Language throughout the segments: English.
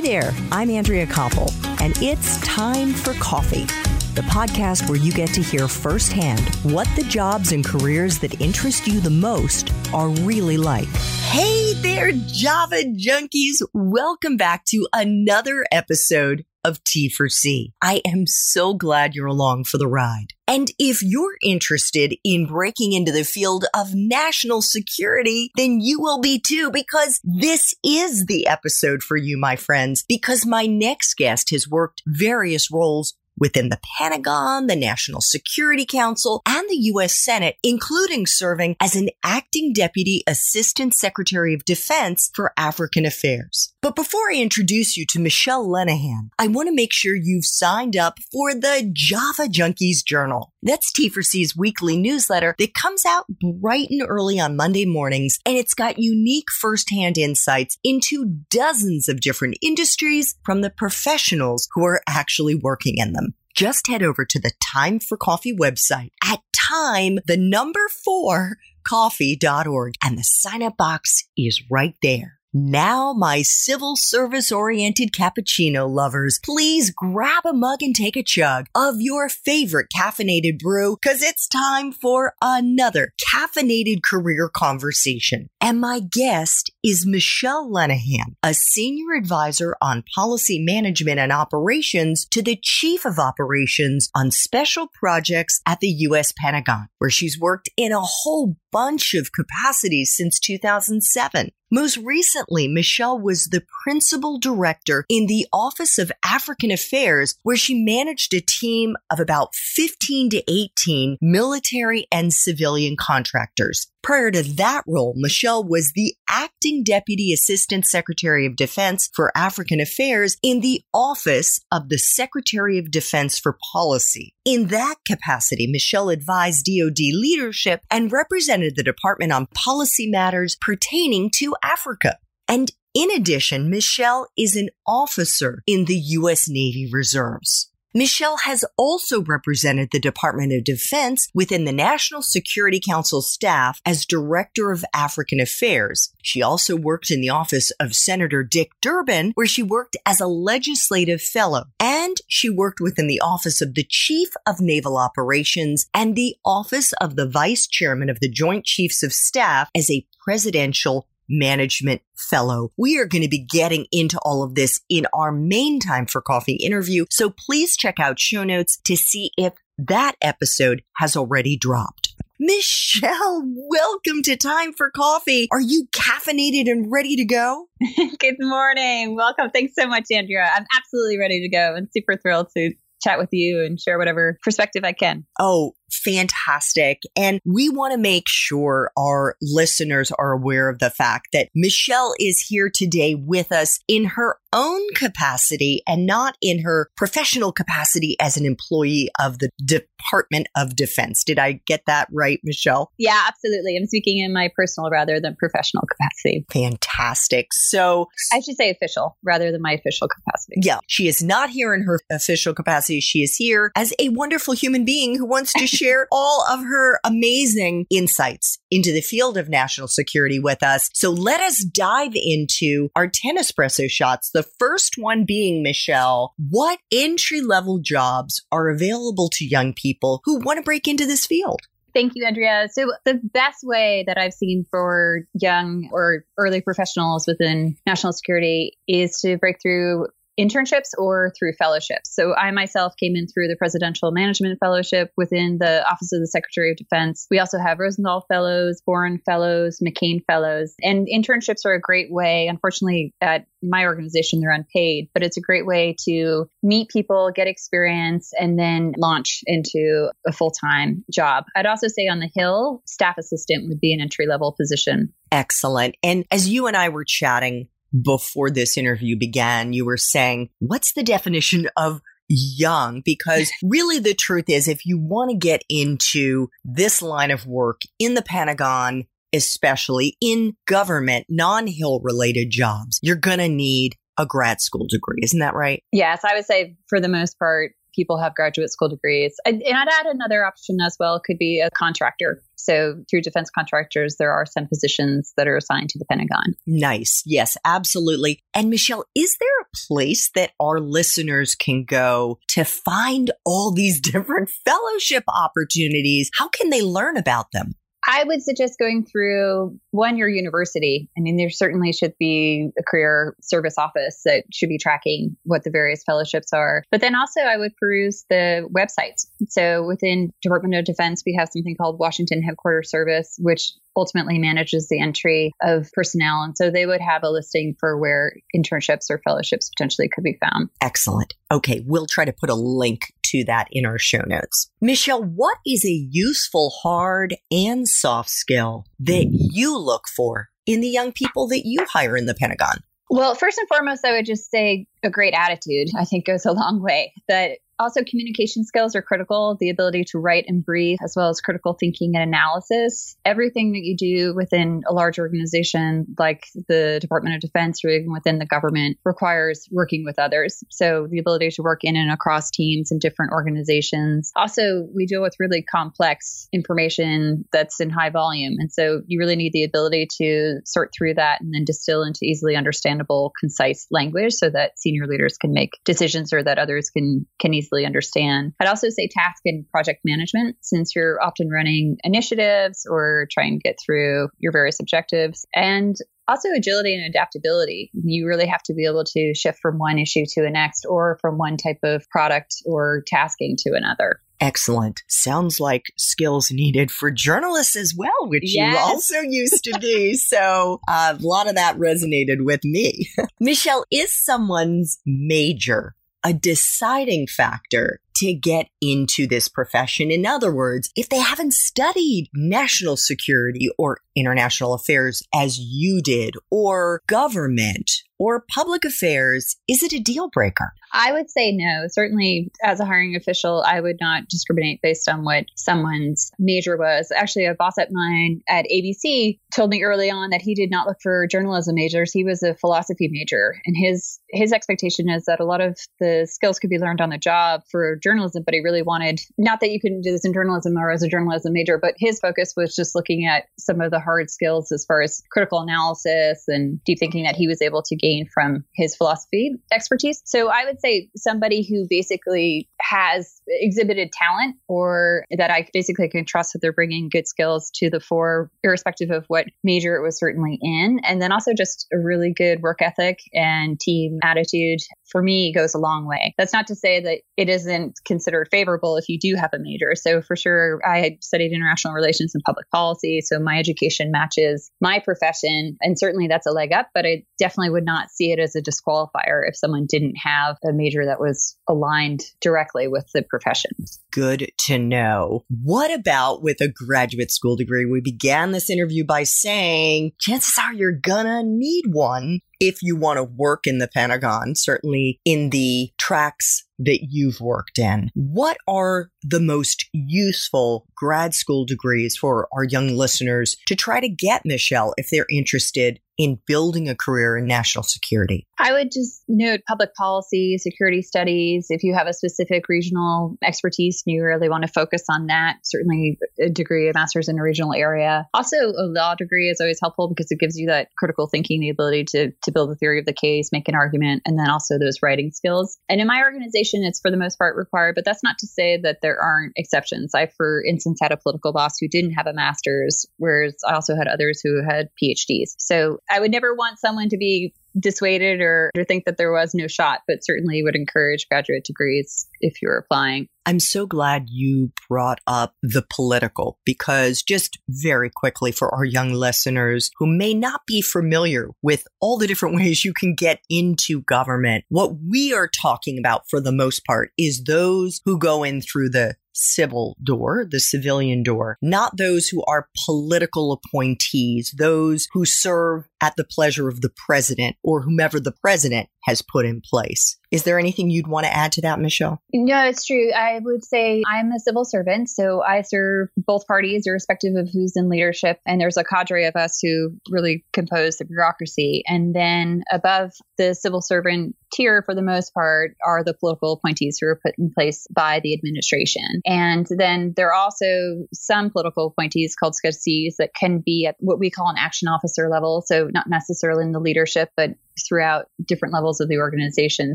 Hi there, I'm Andrea Koppel, and it's time for coffee. The podcast where you get to hear firsthand what the jobs and careers that interest you the most are really like. Hey there, Java junkies. Welcome back to another episode of T for C. I am so glad you're along for the ride. And if you're interested in breaking into the field of national security, then you will be too, because this is the episode for you, my friends, because my next guest has worked various roles within the Pentagon, the National Security Council, and the U.S. Senate, including serving as an acting deputy assistant secretary of defense for African affairs. But before I introduce you to Michelle Lenahan, I want to make sure you've signed up for the Java Junkies Journal. That's T4C's weekly newsletter that comes out bright and early on Monday mornings, and it's got unique firsthand insights into dozens of different industries from the professionals who are actually working in them just head over to the Time for Coffee website at time, the number four, coffee.org, and the sign up box is right there. Now, my civil service oriented cappuccino lovers, please grab a mug and take a chug of your favorite caffeinated brew because it's time for another caffeinated career conversation. And my guest is Michelle Lenahan, a senior advisor on policy management and operations to the chief of operations on special projects at the U.S. Pentagon, where she's worked in a whole bunch of capacities since 2007. Most recently, Michelle was the principal director in the Office of African Affairs, where she managed a team of about 15 to 18 military and civilian contractors. Prior to that role, Michelle was the acting deputy assistant secretary of defense for African affairs in the office of the secretary of defense for policy. In that capacity, Michelle advised DoD leadership and represented the department on policy matters pertaining to Africa. And in addition, Michelle is an officer in the U.S. Navy Reserves. Michelle has also represented the Department of Defense within the National Security Council staff as Director of African Affairs. She also worked in the office of Senator Dick Durbin, where she worked as a legislative fellow. And she worked within the office of the Chief of Naval Operations and the office of the Vice Chairman of the Joint Chiefs of Staff as a presidential management fellow. We are going to be getting into all of this in our main time for coffee interview. So please check out show notes to see if that episode has already dropped. Michelle, welcome to Time for Coffee. Are you caffeinated and ready to go? Good morning. Welcome. Thanks so much, Andrea. I'm absolutely ready to go and super thrilled to chat with you and share whatever perspective I can. Oh, fantastic. And we want to make sure our listeners are aware of the fact that Michelle is here today with us in her own capacity and not in her professional capacity as an employee of the Department of Defense. Did I get that right, Michelle? Yeah, absolutely. I'm speaking in my personal rather than professional capacity. Fantastic. So I should say official rather than my official capacity. Yeah, she is not here in her official capacity. She is here as a wonderful human being who wants to share all of her amazing insights into the field of national security with us. So let us dive into our 10 espresso shots. The first one being Michelle, what entry level jobs are available to young people who want to break into this field? Thank you, Andrea. So, the best way that I've seen for young or early professionals within national security is to break through internships or through fellowships. So I myself came in through the Presidential Management Fellowship within the Office of the Secretary of Defense. We also have Rosenthal Fellows, Boren Fellows, McCain Fellows, and internships are a great way. Unfortunately, at my organization, they're unpaid, but it's a great way to meet people, get experience, and then launch into a full time job. I'd also say on the Hill, staff assistant would be an entry level position. Excellent. And as you and I were chatting before this interview began, you were saying, what's the definition of young? Because really the truth is, if you want to get into this line of work in the Pentagon, especially in government, non Hill related jobs, you're going to need a grad school degree. Isn't that right? Yes, I would say for the most part, people have graduate school degrees. And, and I'd add another option as well could be a contractor. So through defense contractors, there are some positions that are assigned to the Pentagon. Nice. Yes, absolutely. And Michelle, is there a place that our listeners can go to find all these different fellowship opportunities? How can they learn about them? I would suggest going through one your university. I mean, there certainly should be a career service office that should be tracking what the various fellowships are. But then also, I would peruse the websites. So within Department of Defense, we have something called Washington Headquarters Service, which ultimately manages the entry of personnel. And so they would have a listing for where internships or fellowships potentially could be found. Excellent. Okay, we'll try to put a link to that in our show notes. Michelle, what is a useful hard and soft skill that you look for in the young people that you hire in the Pentagon? Well, first and foremost, I would just say a great attitude, I think goes a long way. That also, communication skills are critical, the ability to write and brief, as well as critical thinking and analysis. Everything that you do within a large organization like the Department of Defense or even within the government requires working with others. So, the ability to work in and across teams and different organizations. Also, we deal with really complex information that's in high volume. And so, you really need the ability to sort through that and then distill into easily understandable, concise language so that senior leaders can make decisions or that others can, can easily easily understand. I'd also say task and project management, since you're often running initiatives or trying to get through your various objectives. And also agility and adaptability. You really have to be able to shift from one issue to the next or from one type of product or tasking to another. Excellent. Sounds like skills needed for journalists as well, which yes. you also used to do. So uh, a lot of that resonated with me. Michelle, is someone's major a deciding factor to get into this profession. In other words, if they haven't studied national security or international affairs as you did, or government or public affairs, is it a deal breaker? I would say no. Certainly, as a hiring official, I would not discriminate based on what someone's major was. Actually, a boss at mine at ABC told me early on that he did not look for journalism majors. He was a philosophy major, and his his expectation is that a lot of the skills could be learned on the job for journalism. But he really wanted not that you couldn't do this in journalism or as a journalism major, but his focus was just looking at some of the hard skills as far as critical analysis and deep thinking that he was able to gain from his philosophy expertise. So I would say somebody who basically has exhibited talent or that I basically can trust that they're bringing good skills to the fore, irrespective of what major it was certainly in. And then also just a really good work ethic and team attitude for me goes a long way. That's not to say that it isn't considered favorable if you do have a major. So for sure, I studied international relations and public policy. So my education matches my profession. And certainly that's a leg up, but I definitely would not see it as a disqualifier if someone didn't have a major that was aligned directly with the profession. Good to know. What about with a graduate school degree? We began this interview by saying chances are you're gonna need one if you want to work in the Pentagon, certainly in the tracks that you've worked in. What are the most useful grad school degrees for our young listeners to try to get, Michelle, if they're interested in building a career in national security? I would just note public policy, security studies. If you have a specific regional expertise and you really want to focus on that, certainly a degree, a master's in a regional area. Also, a law degree is always helpful because it gives you that critical thinking, the ability to, to build a theory of the case, make an argument, and then also those writing skills. And in my organization, it's for the most part required, but that's not to say that there aren't exceptions. I, for instance, had a political boss who didn't have a master's, whereas I also had others who had PhDs. So I would never want someone to be dissuaded or to think that there was no shot, but certainly would encourage graduate degrees if you're applying. I'm so glad you brought up the political because just very quickly for our young listeners who may not be familiar with all the different ways you can get into government, what we are talking about for the most part is those who go in through the civil door, the civilian door, not those who are political appointees, those who serve at the pleasure of the president or whomever the president has put in place. Is there anything you'd want to add to that, Michelle? No, it's true. I would say I'm a civil servant, so I serve both parties, irrespective of who's in leadership. And there's a cadre of us who really compose the bureaucracy. And then above the civil servant tier, for the most part, are the political appointees who are put in place by the administration. And then there are also some political appointees called Schedule Cs that can be at what we call an action officer level. So not necessarily in the leadership, but throughout different levels of the organization.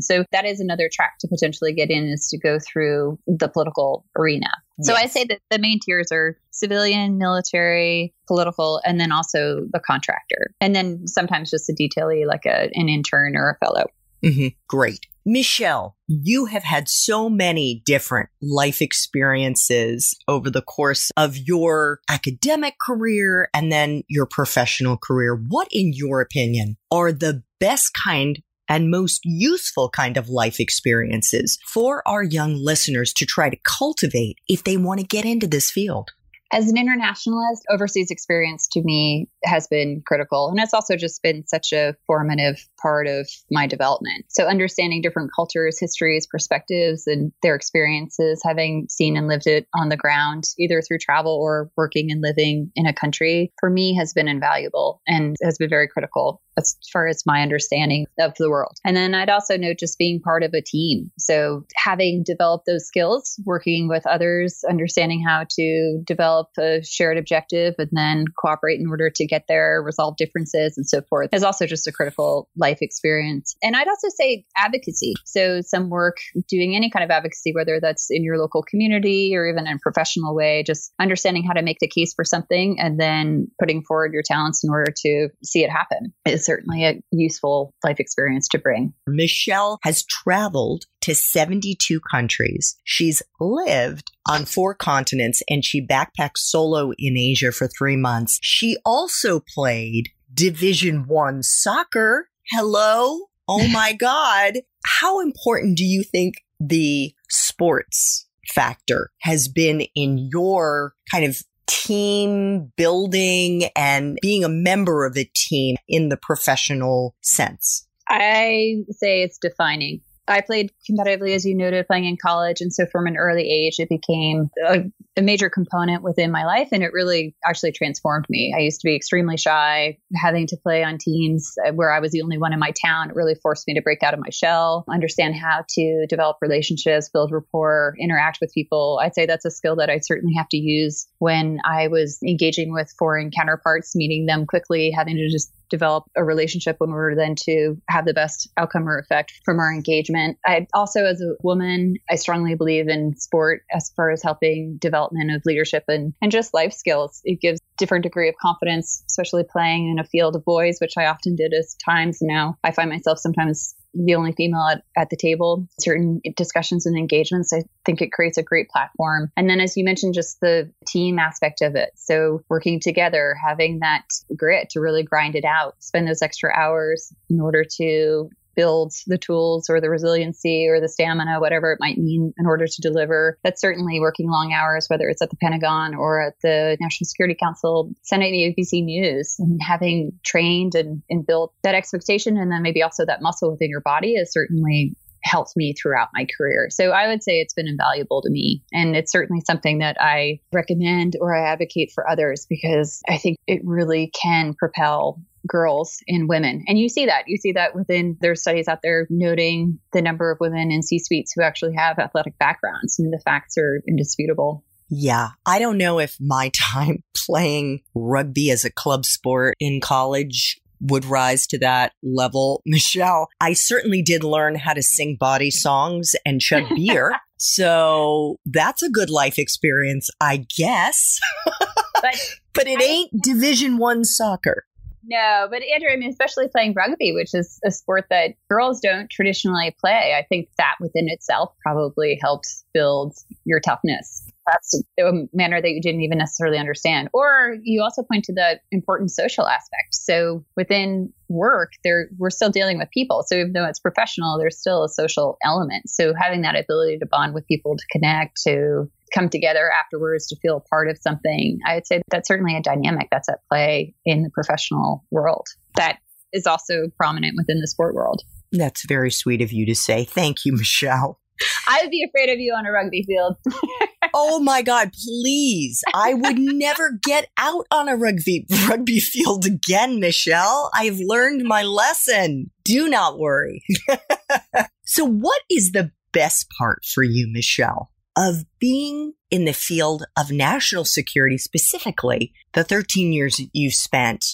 So that is another track to potentially get in is to go through the political arena. So. I say that the main tiers are civilian, military, political, and then also the contractor. And then sometimes just a detailee like a, an intern or a fellow. Mm-hmm. Great. Michelle, you have had so many different life experiences over the course of your academic career and then your professional career. What, in your opinion, are the best kind and most useful kind of life experiences for our young listeners to try to cultivate if they want to get into this field? As an internationalist, overseas experience to me has been critical. And it's also just been such a formative part of my development. So, understanding different cultures, histories, perspectives, and their experiences, having seen and lived it on the ground, either through travel or working and living in a country, for me has been invaluable and has been very critical as far as my understanding of the world. And then I'd also note just being part of a team. So, having developed those skills, working with others, understanding how to develop a shared objective and then cooperate in order to get there, resolve differences, and so forth, is also just a critical life experience. And I'd also say advocacy. So, some work doing any kind of advocacy, whether that's in your local community or even in a professional way, just understanding how to make the case for something and then putting forward your talents in order to see it happen is certainly a useful life experience to bring. Michelle has traveled to 72 countries. She's lived on four continents and she backpacked solo in Asia for three months. She also played Division One soccer. Hello. Oh my God. How important do you think the sports factor has been in your kind of team building and being a member of a team in the professional sense? I say it's defining. I played competitively, as you noted, playing in college. And so from an early age, it became a, a, major component within my life. And it really actually transformed me. I used to be extremely shy, having to play on teams uh, where I was the only one in my town. It really forced me to break out of my shell, understand how to develop relationships, build rapport, interact with people. I'd say that's a skill that I certainly have to use when I was engaging with foreign counterparts, meeting them quickly, having to just develop a relationship in order then to have the best outcome or effect from our engagement. I also, as a woman, I strongly believe in sport as far as helping development of leadership and, and just life skills. It gives different degree of confidence, especially playing in a field of boys, which I often did as times. Now I find myself sometimes the only female at, at the table, certain discussions and engagements, I think it creates a great platform. And then, as you mentioned, just the team aspect of it. So, working together, having that grit to really grind it out, spend those extra hours in order to build the tools or the resiliency or the stamina, whatever it might mean in order to deliver. That's certainly working long hours, whether it's at the Pentagon or at the National Security Council, Senate, ABC News, and having trained and, and built that expectation and then maybe also that muscle within your body is certainly helped me throughout my career. So I would say it's been invaluable to me. And it's certainly something that I recommend or I advocate for others because I think it really can propel girls and women. And you see that. You see that within their studies out there noting the number of women in C suites who actually have athletic backgrounds. I mean, the facts are indisputable. Yeah. I don't know if my time playing rugby as a club sport in college would rise to that level. Michelle, I certainly did learn how to sing bawdy songs and chug beer. so that's a good life experience, I guess. but, but it ain't division one soccer. No, but Andrea, I mean, especially playing rugby, which is a sport that girls don't traditionally play, I think that within itself probably helps build your toughness. That's a manner that you didn't even necessarily understand. Or you also point to the important social aspect. So within work, there we're still dealing with people. So even though it's professional, there's still a social element. So having that ability to bond with people, to connect, to come together afterwards to feel part of something. I would say that's certainly a dynamic that's at play in the professional world. that is also prominent within the sport world. That's very sweet of you to say. Thank you, Michelle. I would be afraid of you on a rugby field. oh my God, please. I would never get out on a rugby rugby field again, Michelle. I've learned my lesson. Do not worry. so what is the best part for you, Michelle, of being in the field of national security, specifically the 13 years you've spent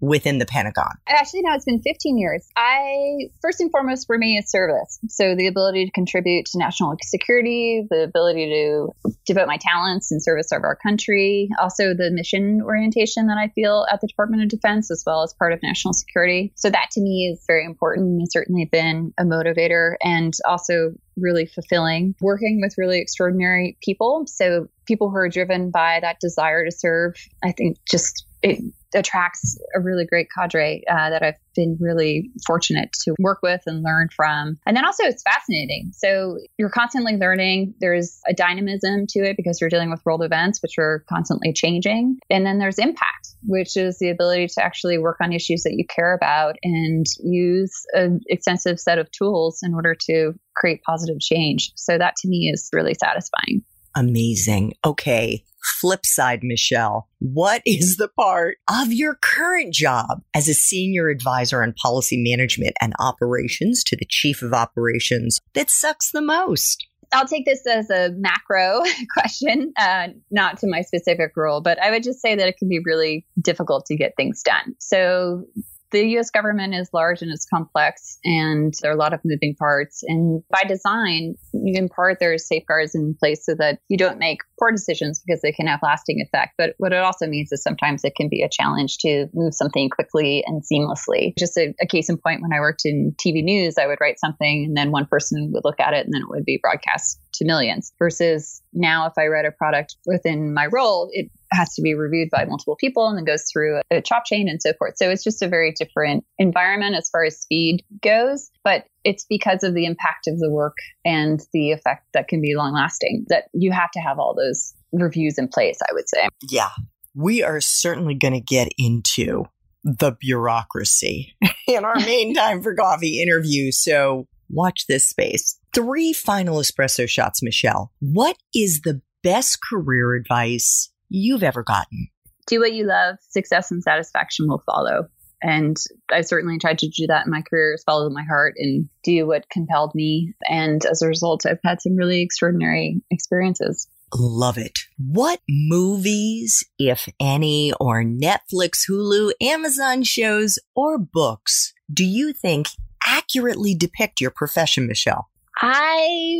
within the Pentagon? Actually, now it's been 15 years. I, first and foremost, for me, is service. So the ability to contribute to national security, the ability to devote my talents in service of our country, also the mission orientation that I feel at the Department of Defense, as well as part of national security. So that to me is very important and certainly been a motivator and also really fulfilling working with really extraordinary people. So people who are driven by that desire to serve, I think just it attracts a really great cadre uh, that I've been really fortunate to work with and learn from. And then also, it's fascinating. So you're constantly learning. There's a dynamism to it because you're dealing with world events, which are constantly changing. And then there's impact, which is the ability to actually work on issues that you care about and use an extensive set of tools in order to create positive change. So that to me is really satisfying. Amazing. Okay flip side, Michelle, what is the part of your current job as a senior advisor on policy management and operations to the chief of operations that sucks the most? I'll take this as a macro question, uh, not to my specific role, but I would just say that it can be really difficult to get things done. So the US government is large and it's complex, and there are a lot of moving parts. And by design, in part, there are safeguards in place so that you don't make poor decisions because they can have lasting effect. But what it also means is sometimes it can be a challenge to move something quickly and seamlessly. Just a, a case in point, when I worked in TV news, I would write something and then one person would look at it and then it would be broadcast to millions versus now if I write a product within my role, it has to be reviewed by multiple people and then goes through a chop chain and so forth. So it's just a very different environment as far as speed goes, but it's because of the impact of the work and the effect that can be long lasting that you have to have all those reviews in place, I would say. Yeah. We are certainly going to get into the bureaucracy in our main time for coffee interview. So watch this space. Three final espresso shots, Michelle. What is the best career advice you've ever gotten? Do what you love, success and satisfaction will follow. And I certainly tried to do that in my career, is follow my heart and do what compelled me. And as a result, I've had some really extraordinary experiences. Love it. What movies, if any, or Netflix, Hulu, Amazon shows, or books do you think accurately depict your profession, Michelle? I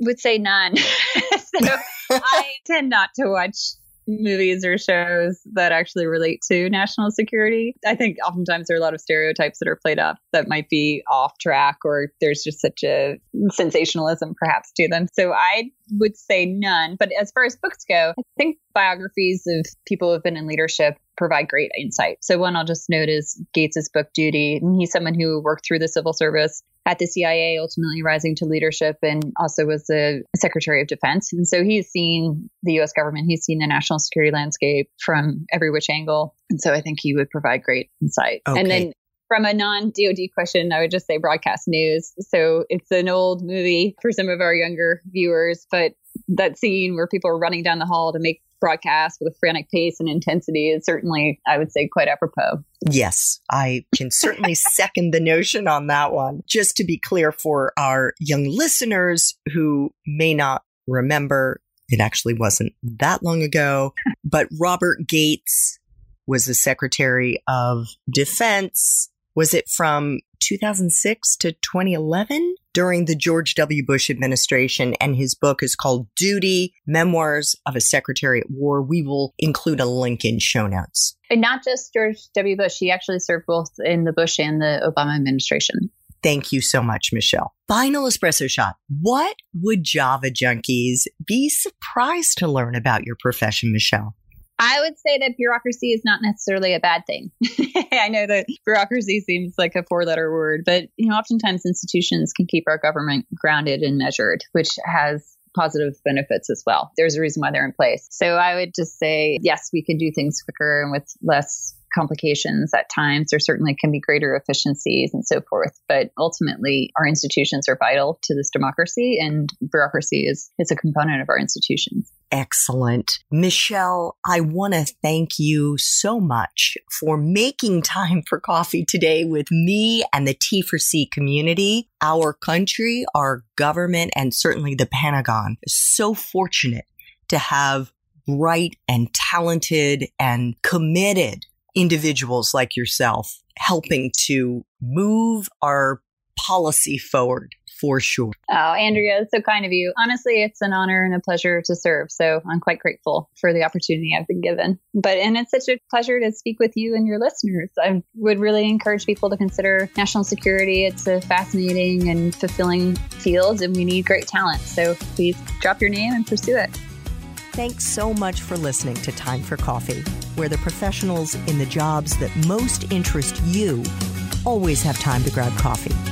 would say none. so I tend not to watch movies or shows that actually relate to national security. I think oftentimes there are a lot of stereotypes that are played up that might be off track or there's just such a sensationalism perhaps to them. So I would say none. But as far as books go, I think biographies of people who have been in leadership provide great insight. So one I'll just note is Gates's book Duty. And he's someone who worked through the civil service at the CIA, ultimately rising to leadership and also was the Secretary of Defense. And so he's seen the US government, he's seen the national security landscape from every which angle. And so I think he would provide great insight. Okay. And then from a non DoD question, I would just say broadcast news. So it's an old movie for some of our younger viewers, but that scene where people are running down the hall to make broadcast with a frantic pace and intensity is certainly, I would say, quite apropos. Yes, I can certainly second the notion on that one. Just to be clear for our young listeners who may not remember, it actually wasn't that long ago, but Robert Gates was the Secretary of Defense. Was it from 2006 to 2011? During the George W. Bush administration, and his book is called Duty Memoirs of a Secretary at War. We will include a link in show notes. And not just George W. Bush, he actually served both in the Bush and the Obama administration. Thank you so much, Michelle. Final espresso shot. What would Java junkies be surprised to learn about your profession, Michelle? I would say that bureaucracy is not necessarily a bad thing. I know that bureaucracy seems like a four letter word, but you know, oftentimes institutions can keep our government grounded and measured, which has positive benefits as well. There's a reason why they're in place. So I would just say, yes, we can do things quicker and with less complications at times. There certainly can be greater efficiencies and so forth. But ultimately, our institutions are vital to this democracy, and bureaucracy is, is a component of our institutions. Excellent. Michelle, I want to thank you so much for making time for coffee today with me and the T4C community. Our country, our government, and certainly the Pentagon is so fortunate to have bright and talented and committed individuals like yourself helping to move our policy forward for sure. Oh, Andrea, it's so kind of you. Honestly, it's an honor and a pleasure to serve. So I'm quite grateful for the opportunity I've been given. But, and it's such a pleasure to speak with you and your listeners. I would really encourage people to consider national security. It's a fascinating and fulfilling field, and we need great talent. So please drop your name and pursue it. Thanks so much for listening to Time for Coffee, where the professionals in the jobs that most interest you always have time to grab coffee